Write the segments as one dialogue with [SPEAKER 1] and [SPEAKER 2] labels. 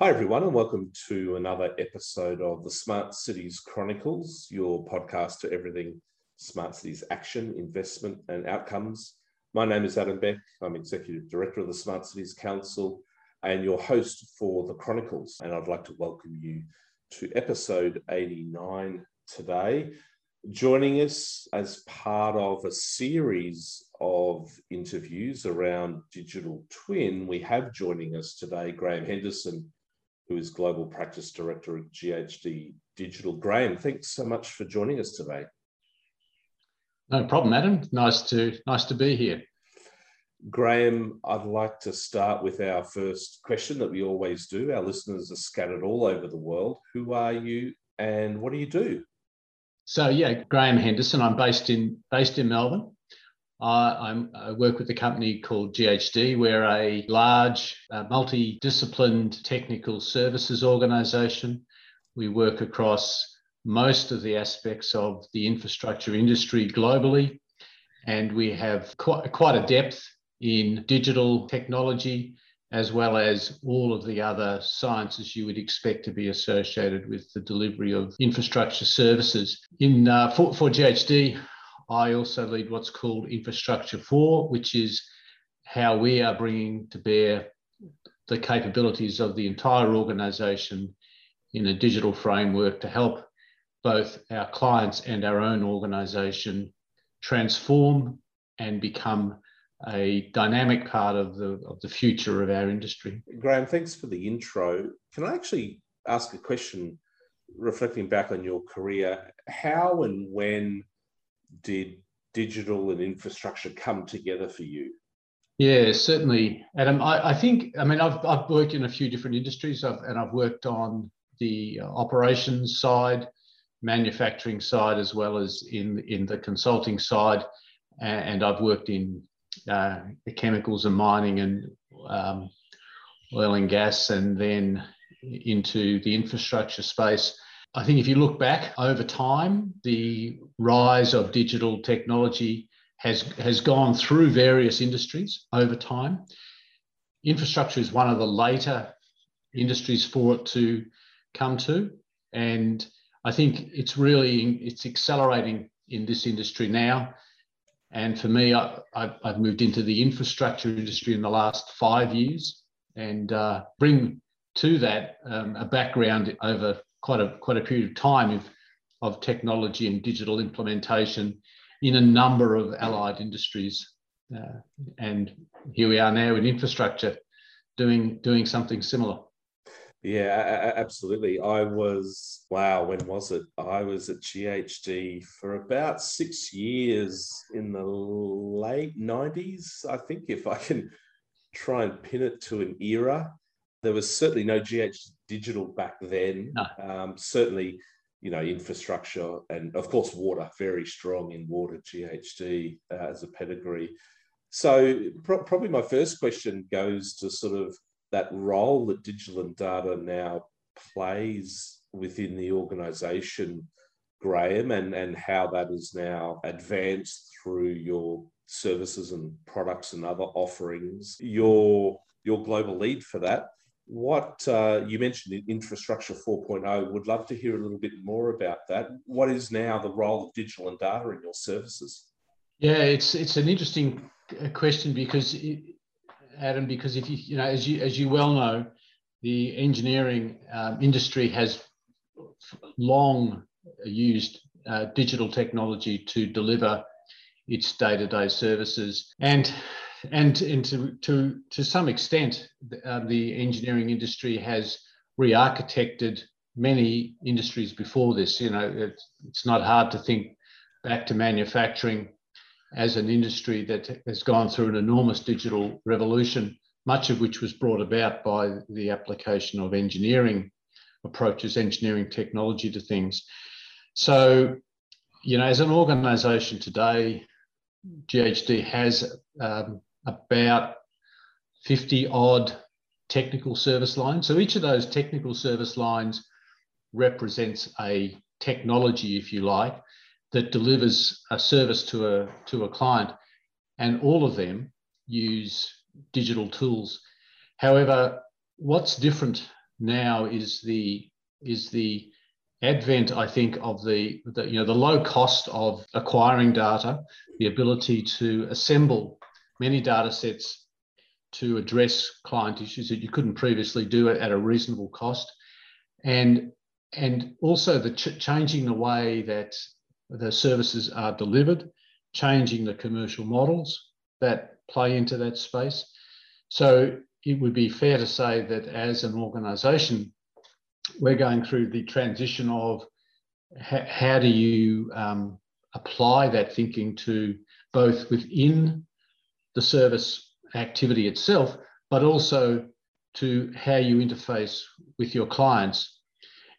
[SPEAKER 1] Hi, everyone, and welcome to another episode of the Smart Cities Chronicles, your podcast to everything smart cities action, investment, and outcomes. My name is Adam Beck. I'm Executive Director of the Smart Cities Council and your host for the Chronicles. And I'd like to welcome you to episode 89 today. Joining us as part of a series of interviews around digital twin, we have joining us today Graham Henderson who is Global Practice Director at GHD Digital. Graham, thanks so much for joining us today.
[SPEAKER 2] No problem, Adam. Nice to nice to be here.
[SPEAKER 1] Graham, I'd like to start with our first question that we always do. Our listeners are scattered all over the world. Who are you and what do you do?
[SPEAKER 2] So yeah, Graham Henderson. I'm based in based in Melbourne. I, I, work with a company called GHD. We're a large, uh, multidisciplined technical services organisation. We work across most of the aspects of the infrastructure industry globally, and we have quite, quite a depth in digital technology as well as all of the other sciences you would expect to be associated with the delivery of infrastructure services. In uh, for, for GHD, I also lead what's called Infrastructure 4, which is how we are bringing to bear the capabilities of the entire organization in a digital framework to help both our clients and our own organization transform and become a dynamic part of the of the future of our industry.
[SPEAKER 1] Graham, thanks for the intro. Can I actually ask a question reflecting back on your career? How and when did digital and infrastructure come together for you?
[SPEAKER 2] Yeah, certainly, Adam. I, I think, I mean, I've, I've worked in a few different industries I've, and I've worked on the operations side, manufacturing side, as well as in, in the consulting side. And I've worked in uh, chemicals and mining and um, oil and gas, and then into the infrastructure space. I think if you look back over time, the rise of digital technology has, has gone through various industries over time. Infrastructure is one of the later industries for it to come to. And I think it's really, it's accelerating in this industry now. And for me, I, have moved into the infrastructure industry in the last five years and uh, bring to that um, a background over quite a quite a period of time of, of technology and digital implementation in a number of allied industries. Uh, and here we are now in infrastructure doing doing something similar.
[SPEAKER 1] Yeah, absolutely. I was, wow, when was it? I was at GHD for about six years in the late 90s, I think, if I can try and pin it to an era. There was certainly no GH digital back then. No. Um, certainly, you know, infrastructure and of course water, very strong in water GHD uh, as a pedigree. So pro- probably my first question goes to sort of that role that digital and data now plays within the organization, Graham, and, and how that is now advanced through your services and products and other offerings. Your your global lead for that what uh, you mentioned in infrastructure 4.0 would love to hear a little bit more about that. What is now the role of digital and data in your services?
[SPEAKER 2] Yeah it's it's an interesting uh, question because adam because if you you know as you as you well know the engineering um, industry has long used uh, digital technology to deliver its day-to-day services. And and, and to, to, to some extent, uh, the engineering industry has re-architected many industries before this. You know, it's, it's not hard to think back to manufacturing as an industry that has gone through an enormous digital revolution, much of which was brought about by the application of engineering approaches, engineering technology to things. So, you know, as an organization today, GHD has um, about 50 odd technical service lines. So each of those technical service lines represents a technology, if you like, that delivers a service to a, to a client. And all of them use digital tools. However, what's different now is the is the advent, I think, of the, the you know the low cost of acquiring data, the ability to assemble many data sets to address client issues that you couldn't previously do at a reasonable cost, and and also the ch- changing the way that the services are delivered, changing the commercial models that play into that space. So it would be fair to say that as an organisation, we're going through the transition of how do you um, apply that thinking to both within the service activity itself, but also to how you interface with your clients.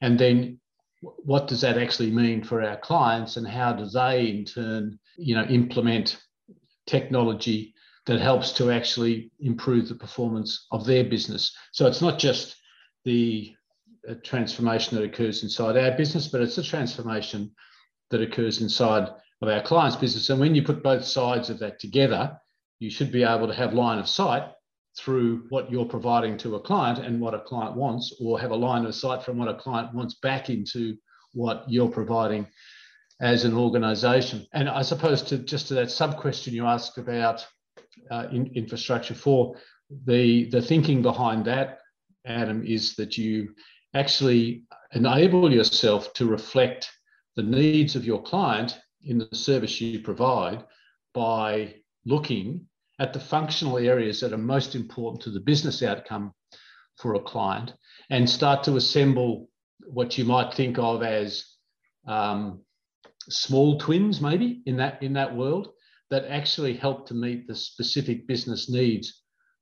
[SPEAKER 2] And then what does that actually mean for our clients and how do they in turn, you know, implement technology that helps to actually improve the performance of their business. So it's not just the uh, transformation that occurs inside our business, but it's a transformation that occurs inside of our client's business. And when you put both sides of that together, you should be able to have line of sight through what you're providing to a client and what a client wants, or have a line of sight from what a client wants back into what you're providing as an organization. And I suppose to just to that sub question you asked about uh, in, infrastructure for the the thinking behind that, Adam, is that you actually enable yourself to reflect the needs of your client in the service you provide by looking at the functional areas that are most important to the business outcome for a client and start to assemble what you might think of as um, small twins maybe in that in that world that actually help to meet the specific business needs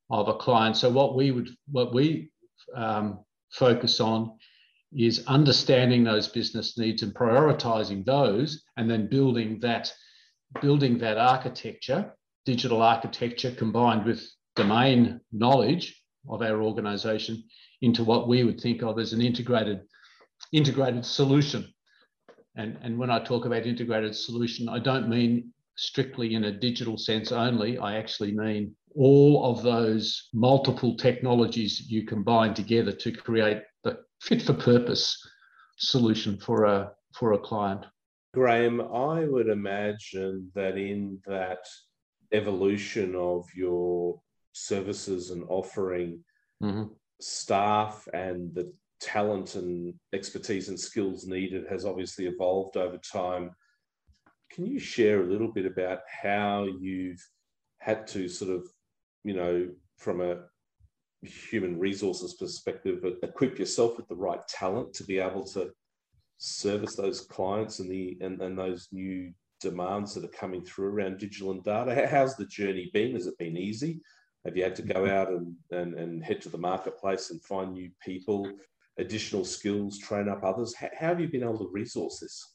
[SPEAKER 2] of a client. So what we would what we um, focus on is understanding those business needs and prioritizing those and then building that building that architecture digital architecture combined with domain knowledge of our organization into what we would think of as an integrated integrated solution. And, and when I talk about integrated solution, I don't mean strictly in a digital sense only. I actually mean all of those multiple technologies you combine together to create the fit for purpose solution for a for a client.
[SPEAKER 1] Graham, I would imagine that in that evolution of your services and offering mm-hmm. staff and the talent and expertise and skills needed has obviously evolved over time. Can you share a little bit about how you've had to sort of, you know, from a human resources perspective, equip yourself with the right talent to be able to service those clients and the and, and those new demands that are coming through around digital and data? How's the journey been? Has it been easy? Have you had to go out and, and, and head to the marketplace and find new people, additional skills, train up others? How, how have you been able to resource this?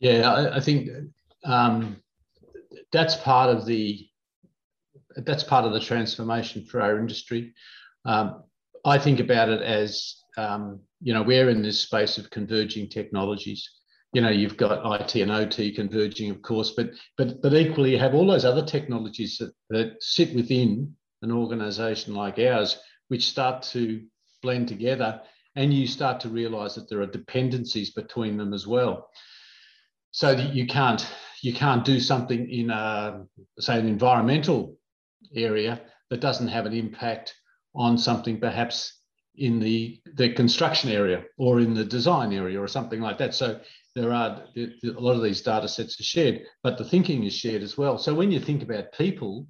[SPEAKER 2] Yeah, I, I think um, that's part of the that's part of the transformation for our industry. Um, I think about it as um, you know we're in this space of converging technologies you know you've got IT and OT converging, of course, but but but equally you have all those other technologies that, that sit within an organisation like ours, which start to blend together, and you start to realise that there are dependencies between them as well. So that you can't you can't do something in a say an environmental area that doesn't have an impact on something perhaps in the the construction area or in the design area or something like that. So there are a lot of these data sets are shared, but the thinking is shared as well. So when you think about people,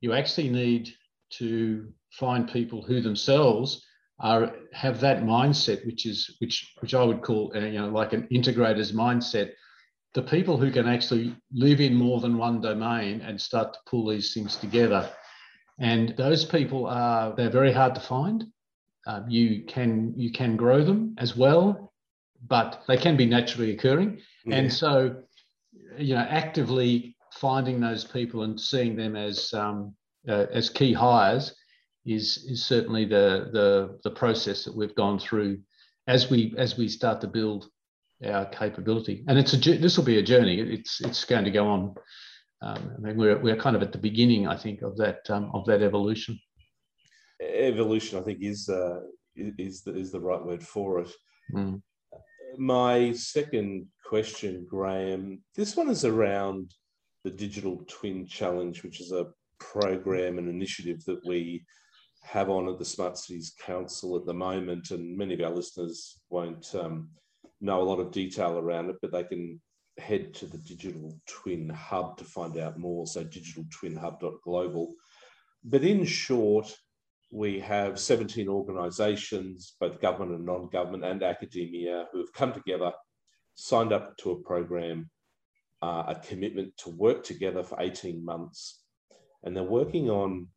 [SPEAKER 2] you actually need to find people who themselves are have that mindset, which is which which I would call uh, you know like an integrator's mindset. The people who can actually live in more than one domain and start to pull these things together, and those people are they're very hard to find. Um, you can you can grow them as well but they can be naturally occurring. Yeah. And so, you know, actively finding those people and seeing them as um, uh, as key hires is is certainly the the the process that we've gone through as we as we start to build our capability. And it's a this will be a journey. It's it's going to go on. Um, I mean, we're we're kind of at the beginning, I think, of that um, of that evolution.
[SPEAKER 1] Evolution, I think, is uh, is the, is the right word for it. Mm. My second question, Graham, this one is around the Digital Twin Challenge, which is a program and initiative that we have on at the Smart Cities Council at the moment. And many of our listeners won't um, know a lot of detail around it, but they can head to the Digital Twin Hub to find out more. So digitaltwinhub.global. But in short, we have 17 organisations, both government and non-government and academia, who have come together, signed up to a program, uh, a commitment to work together for 18 months. And they're working on,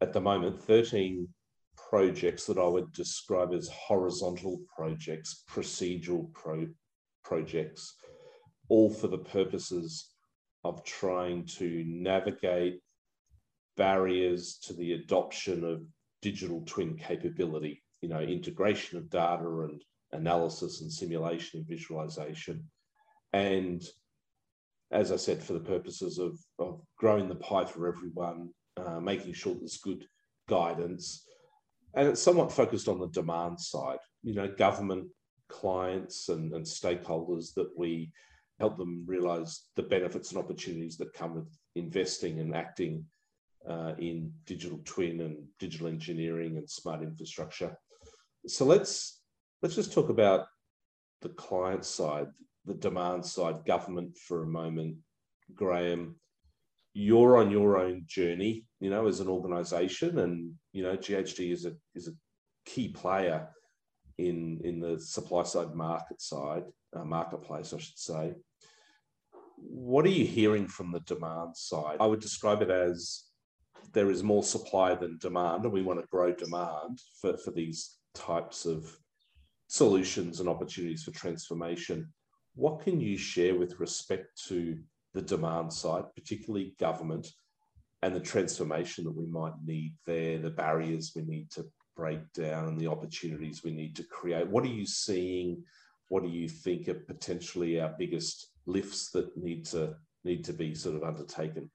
[SPEAKER 1] at the moment, 13 projects that I would describe as horizontal projects, procedural pro projects, all for the purposes of trying to navigate barriers to the adoption of digital twin capability, you know, integration of data and analysis and simulation and visualization. And as I said, for the purposes of, of growing the pie for everyone, uh, making sure there's good guidance. And it's somewhat focused on the demand side, you know, government clients and, and stakeholders that we help them realize the benefits and opportunities that come with investing and acting uh, in digital twin and digital engineering and smart infrastructure. So let's let's just talk about the client side, the demand side, government for a moment. Graham, you're on your own journey, you know, as an organisation, and you know, GHD is a is a key player in in the supply side market side, uh, marketplace, I should say. What are you hearing from the demand side? I would describe it as there is more supply than demand, and we want to grow demand for, for these types of solutions and opportunities for transformation. What can you share with respect to the demand side, particularly government, and the transformation that we might need there, the barriers we need to break down, and the opportunities we need to create? What are you seeing? What do you think are potentially our biggest lifts that need to need to be sort of undertaken?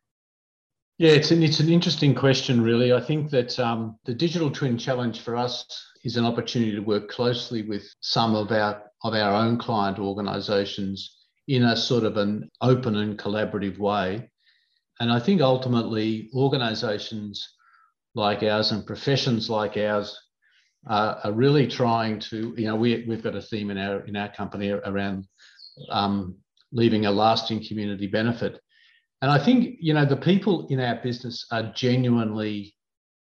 [SPEAKER 2] Yeah, it's an, it's an interesting question, really. I think that um, the Digital Twin Challenge for us is an opportunity to work closely with some of our of our own client organisations in a sort of an open and collaborative way. And I think ultimately organisations like ours and professions like ours uh, are really trying to, you know, we, we've got a theme in our in our company around um, leaving a lasting community benefit. And I think, you know, the people in our business are genuinely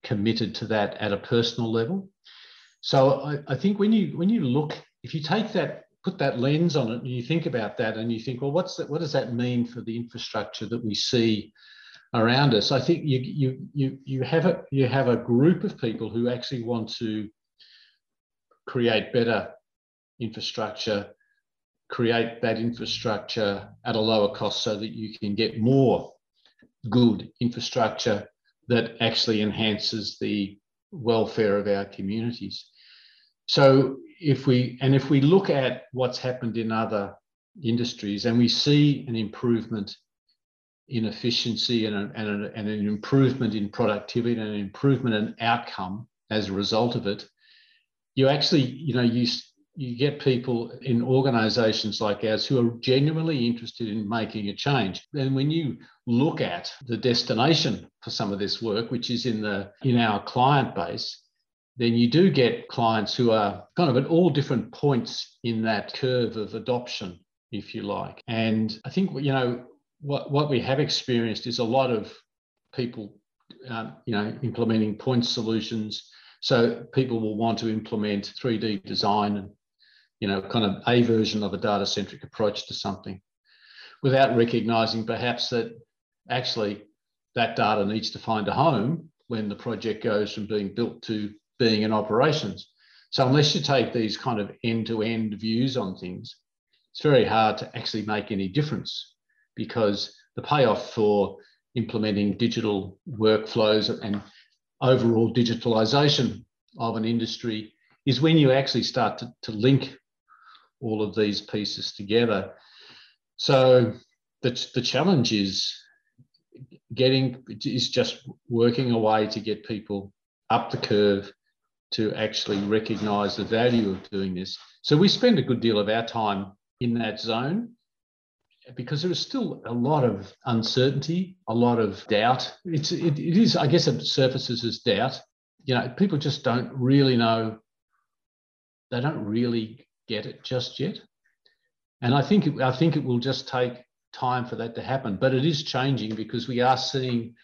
[SPEAKER 2] committed to that at a personal level. So I, I, think when you when you look, if you take that, put that lens on it, and you think about that, and you think, well, what's that? What does that mean for the infrastructure that we see around us? I think you you you you have a you have a group of people who actually want to create better infrastructure create that infrastructure at a lower cost so that you can get more good infrastructure that actually enhances the welfare of our communities. So if we and if we look at what's happened in other industries and we see an improvement in efficiency and, a, and, a, and an improvement in productivity and an improvement in outcome as a result of it, you actually, you know, you you get people in organizations like ours who are genuinely interested in making a change. And when you look at the destination for some of this work, which is in the in our client base, then you do get clients who are kind of at all different points in that curve of adoption, if you like. And I think you know what what we have experienced is a lot of people, um, you know, implementing point solutions. So people will want to implement 3D design and you know, kind of a version of a data centric approach to something without recognizing perhaps that actually that data needs to find a home when the project goes from being built to being in operations. So unless you take these kind of end-to-end views on things, it's very hard to actually make any difference because the payoff for implementing digital workflows and overall digitalization of an industry is when you actually start to, to link all of these pieces together. So the, the challenge is getting is just working a way to get people up the curve to actually recognize the value of doing this. So we spend a good deal of our time in that zone because there is still a lot of uncertainty, a lot of doubt. It's it, it is, I guess, it surfaces as doubt. You know, people just don't really know. They don't really get it just yet, and I think I think it will just take time for that to happen. But it is changing because we are seeing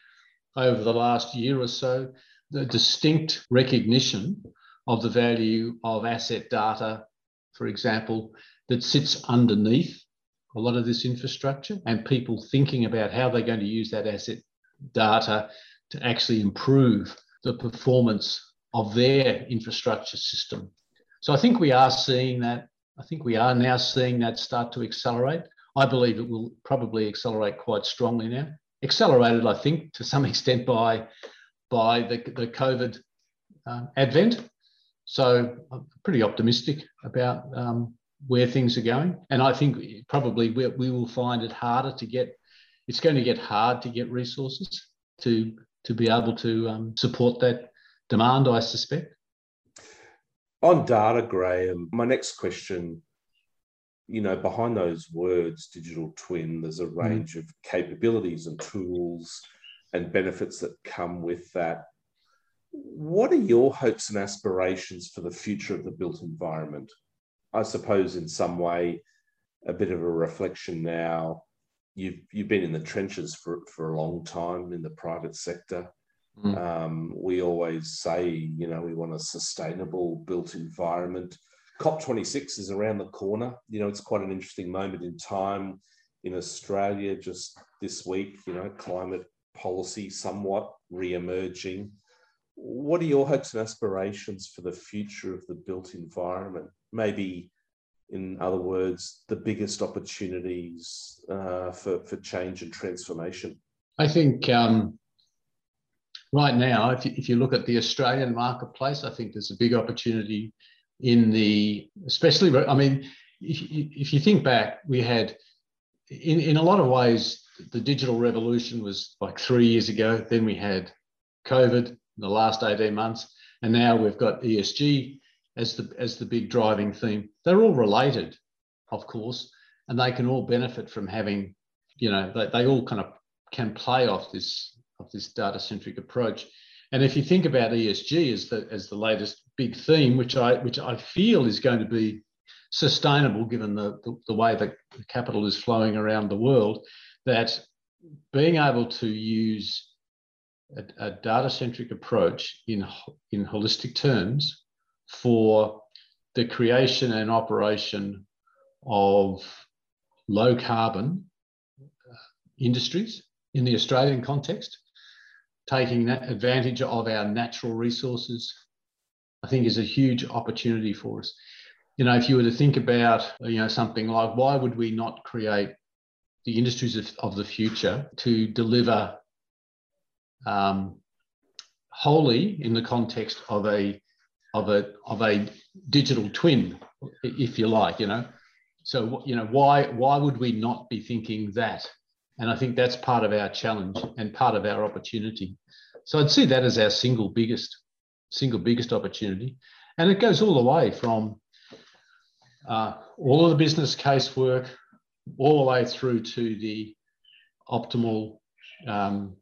[SPEAKER 2] over the last year or so the distinct recognition of the value of asset data, for example, that sits underneath a lot of this infrastructure and people thinking about how they're going to use that asset data to actually improve the performance of their infrastructure system. So I think we are seeing that. I think we are now seeing that start to accelerate. I believe it will probably accelerate quite strongly now. Accelerated, I think, to some extent by by the, the COVID um, advent. So I'm pretty optimistic about um, where things are going. And I think probably we, we will find it harder to get, it's going to get hard to get resources to, to be able to um, support that demand, I suspect.
[SPEAKER 1] On data, Graham, my next question you know, behind those words, digital twin, there's a mm. range of capabilities and tools and benefits that come with that. What are your hopes and aspirations for the future of the built environment? I suppose in some way, a bit of a reflection now. You've you've been in the trenches for for a long time in the private sector. Mm. Um, we always say, you know, we want a sustainable built environment. COP26 is around the corner. You know, it's quite an interesting moment in time in Australia just this week. You know, climate policy somewhat re-emerging. What are your hopes and aspirations for the future of the built environment? maybe in other words, the biggest opportunities uh, for, for change and transformation?
[SPEAKER 2] I think um, right now, if you, if you look at the Australian marketplace, I think there's a big opportunity in the, especially, I mean, if, if you think back, we had, in, in a lot of ways, the digital revolution was like three years ago. Then we had COVID, the last 18 months, and now we've got ESG as the as the big driving theme. They're all related, of course, and they can all benefit from having, you know, they, they all kind of can play off this of this data centric approach. And if you think about ESG as the as the latest big theme, which I which I feel is going to be sustainable given the, the, the way that capital is flowing around the world, that being able to use a, a data centric approach in in holistic terms for the creation and operation of low carbon uh, industries in the Australian context, taking advantage of our natural resources, I think is a huge opportunity for us. You know, if you were to think about, you know, something like why would we not create the industries of, of the future to deliver um, wholly in the context of a of a of a digital twin, if you like, you know. So you know why why would we not be thinking that? And I think that's part of our challenge and part of our opportunity. So I'd see that as our single biggest single biggest opportunity, and it goes all the way from uh, all of the business case work, all the way through to the optimal um,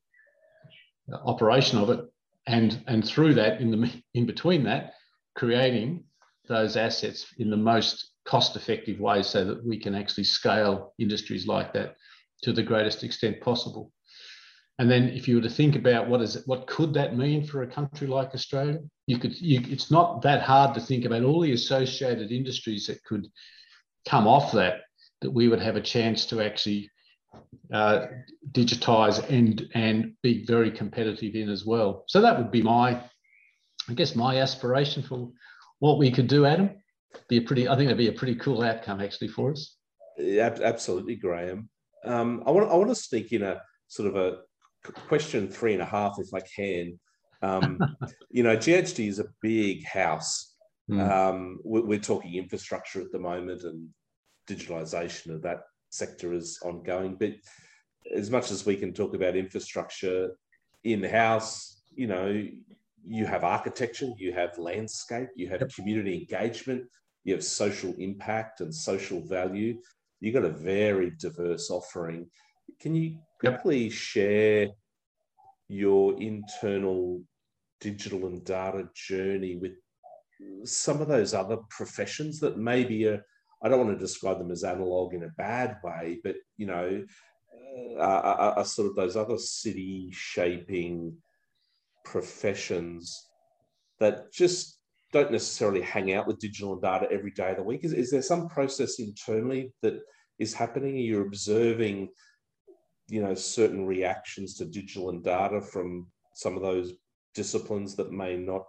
[SPEAKER 2] operation of it, and and through that in the in between that creating those assets in the most cost effective way so that we can actually scale industries like that to the greatest extent possible. And then if you were to think about what is what could that mean for a country like Australia? You could you, it's not that hard to think about all the associated industries that could come off that that we would have a chance to actually uh, digitize and and be very competitive in as well. So that would be my I guess my aspiration for what we could do, Adam, be a pretty. I think that'd be a pretty cool outcome actually for us.
[SPEAKER 1] Yeah, absolutely, Graham. Um, I want I want to sneak in a sort of a question three and a half, if I can. Um, you know, GHD is a big house. Mm. Um, we're, we're, talking infrastructure at the moment, and digitalization of that sector is ongoing. But as much as we can talk about infrastructure in house, you know, you have architecture, you have landscape, you have yep. community engagement, you have social impact and social value. You've got a very diverse offering. Can you quickly yep. share your internal digital and data journey with some of those other professions that maybe are, I don't want to describe them as analog in a bad way, but you know, uh, are, are sort of those other city shaping professions that just don't necessarily hang out with digital and data every day of the week? Is, is there some process internally that is happening? You're observing, you know, certain reactions to digital and data from some of those disciplines that may not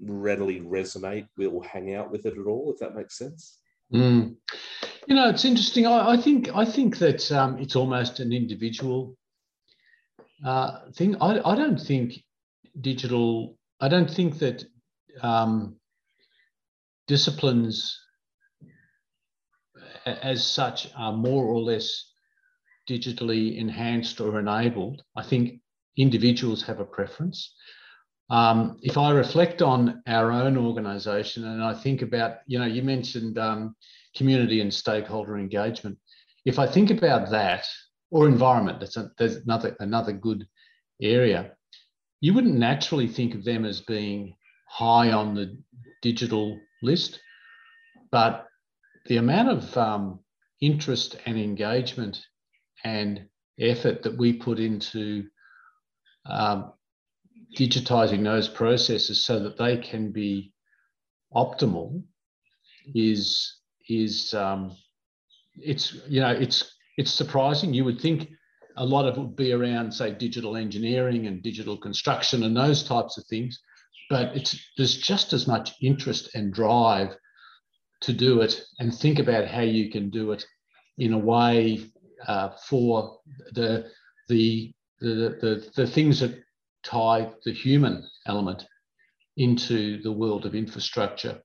[SPEAKER 1] readily resonate will hang out with it at all, if that makes sense?
[SPEAKER 2] Mm. You know, it's interesting. I, I think I think that um, it's almost an individual uh, thing. I, I don't think digital. I don't think that um, disciplines as such are more or less digitally enhanced or enabled. I think individuals have a preference. Um, if I reflect on our own organisation and I think about, you know, you mentioned um, community and stakeholder engagement. If I think about that or environment, that's, a, that's another another good area. You wouldn't naturally think of them as being high on the digital list, but the amount of um, interest and engagement and effort that we put into um, digitizing those processes so that they can be optimal is is um, it's you know it's it's surprising. You would think a lot of it would be around say digital engineering and digital construction and those types of things but it's there's just as much interest and drive to do it and think about how you can do it in a way uh, for the, the the the the things that tie the human element into the world of infrastructure.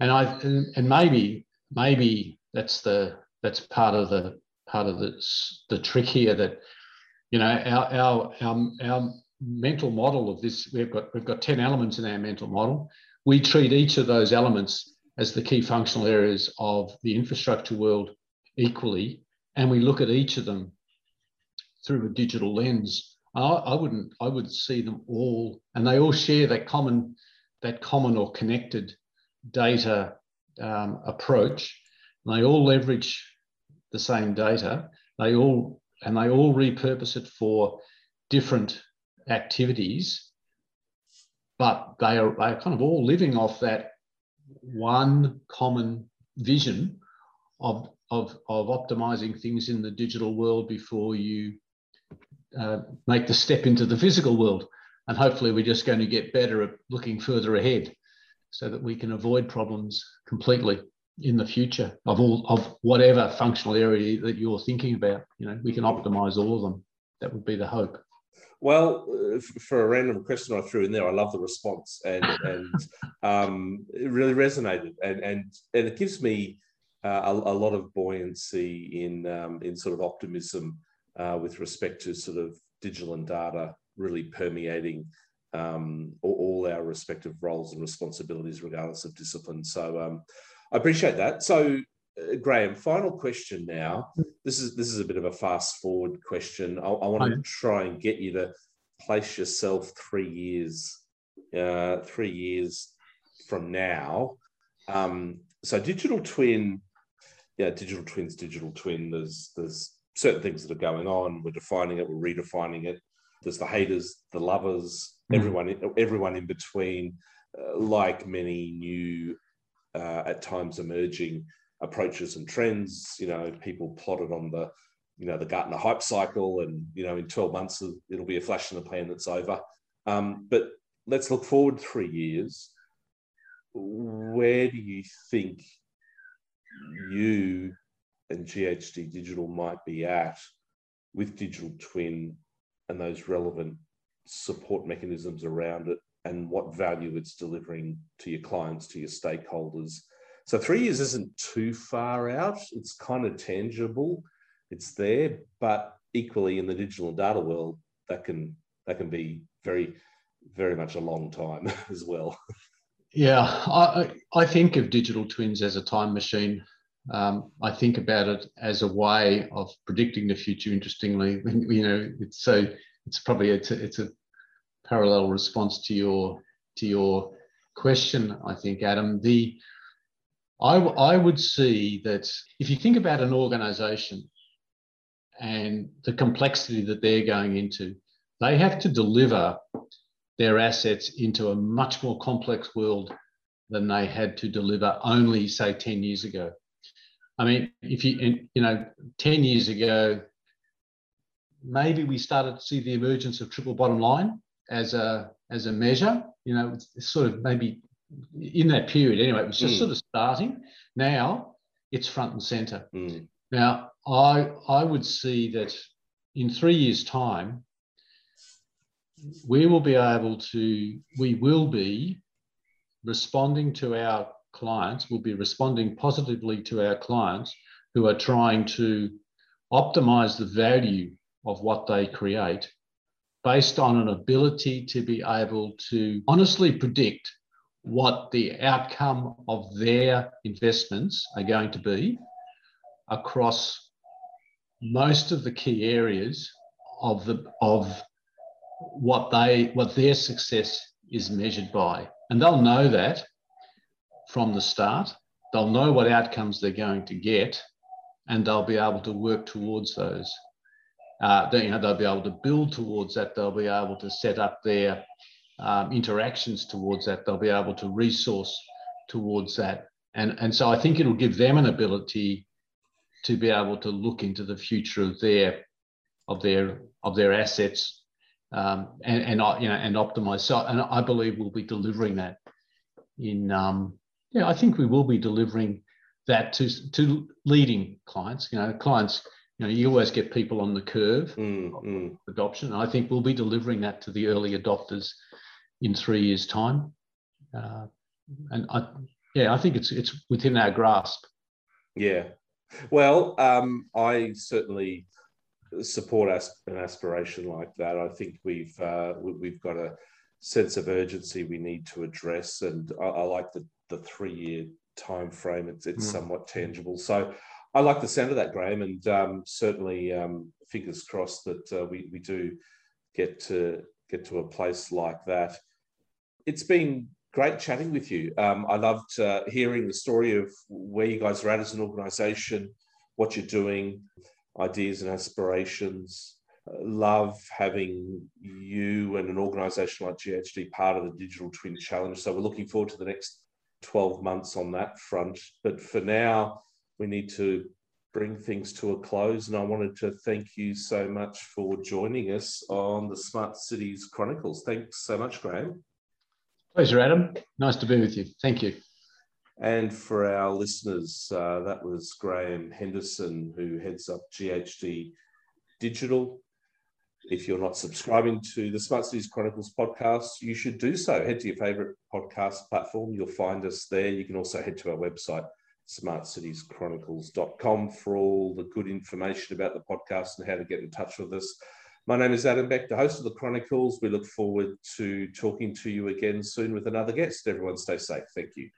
[SPEAKER 2] And i and, maybe maybe that's the that's part of the part of the the trick here that you know our our our, our mental model of this, we've got we've got 10 elements in our mental model. We treat each of those elements as the key functional areas of the infrastructure world equally, and we look at each of them through a digital lens. I, I wouldn't I would see them all, and they all share that common that common or connected data um, approach. And they all leverage the same data. They all and they all repurpose it for different activities, but they are, they are kind of all living off that one common vision of, of, of optimizing things in the digital world before you uh, make the step into the physical world. And hopefully, we're just going to get better at looking further ahead so that we can avoid problems completely in the future of all of whatever functional area that you're thinking about. You know, we can optimize all of them. That would be the hope.
[SPEAKER 1] Well, uh, for a random question I threw in there, I love the response, and and um, it really resonated, and and and it gives me uh, a, a, lot of buoyancy in um, in sort of optimism uh, with respect to sort of digital and data really permeating um, all, all, our respective roles and responsibilities, regardless of discipline. So um, I appreciate that. So uh, Graham, final question now. This is this is a bit of a fast forward question. I, I want to try and get you to place yourself three years, uh, three years from now. Um, so digital twin, yeah, digital twins, digital twin. There's there's certain things that are going on. We're defining it. We're redefining it. There's the haters, the lovers, mm. everyone, everyone in between. Uh, like many new, uh, at times emerging approaches and trends. You know, people plotted on the, you know, the Gartner hype cycle, and you know, in 12 months it'll be a flash in the pan that's over. Um, but let's look forward three years. Where do you think you and GHD Digital might be at with Digital Twin and those relevant support mechanisms around it, and what value it's delivering to your clients, to your stakeholders, so three years isn't too far out. It's kind of tangible. It's there, but equally in the digital data world, that can that can be very very much a long time as well.
[SPEAKER 2] Yeah, I, I think of digital twins as a time machine. Um, I think about it as a way of predicting the future. Interestingly, you know, it's so it's probably it's a, it's a parallel response to your to your question. I think, Adam, the I, I would see that if you think about an organization and the complexity that they're going into, they have to deliver their assets into a much more complex world than they had to deliver only, say, 10 years ago. I mean, if you, you know, 10 years ago, maybe we started to see the emergence of triple bottom line as a, as a measure. You know, sort of maybe in that period anyway, it was just mm. sort of starting. Now it's front and center. Mm. Now, I, I would see that in three years' time, we will be able to, we will be responding to our clients, we'll be responding positively to our clients who are trying to optimize the value of what they create based on an ability to be able to honestly predict what the outcome of their investments are going to be across most of the key areas of the of what they what their success is measured by. And they'll know that from the start. They'll know what outcomes they're going to get and they'll be able to work towards those. Uh, they, you know, they'll be able to build towards that. They'll be able to set up their um, interactions towards that. They'll be able to resource towards that. And, and so I think it'll give them an ability to be able to look into the future of their of their of their assets um, and, and you know and optimize. So and I believe we'll be delivering that in um, yeah I think we will be delivering that to to leading clients. You know clients you know you always get people on the curve mm, mm. adoption. I think we'll be delivering that to the early adopters in three years' time. Uh, and I, yeah, I think it's it's within our grasp.
[SPEAKER 1] Yeah, well, um, I certainly support an aspiration like that. I think we've uh, we've got a sense of urgency we need to address, and I, I like the the three year time frame. It's it's mm. somewhat tangible. So I like the sound of that, Graham, and um, certainly um, fingers crossed that uh, we we do get to get to a place like that it's been great chatting with you. Um, I loved uh, hearing the story of where you guys are at as an organisation, what you're doing, ideas and aspirations. love having you and an organisation like GHD part of the Digital Twin Challenge. So we're looking forward to the next 12 months on that front. But for now, we need to bring things to a close. And I wanted to thank you so much for joining us on the Smart Cities Chronicles. Thanks so much, Graham.
[SPEAKER 2] Pleasure, Adam. Nice to be with you. Thank you.
[SPEAKER 1] And for our listeners, uh, that was Graham Henderson, who heads up GHD Digital. If you're not subscribing to the Smart Cities Chronicles podcast, you should do so. Head to your favorite podcast platform. You'll find us there. You can also head to our website, smartcitieschronicles.com, for all the good information about the podcast and how to get in touch with us. My name is Adam Beck, the host of the Chronicles. We look forward to talking to you again soon with another guest. Everyone stay safe. Thank you.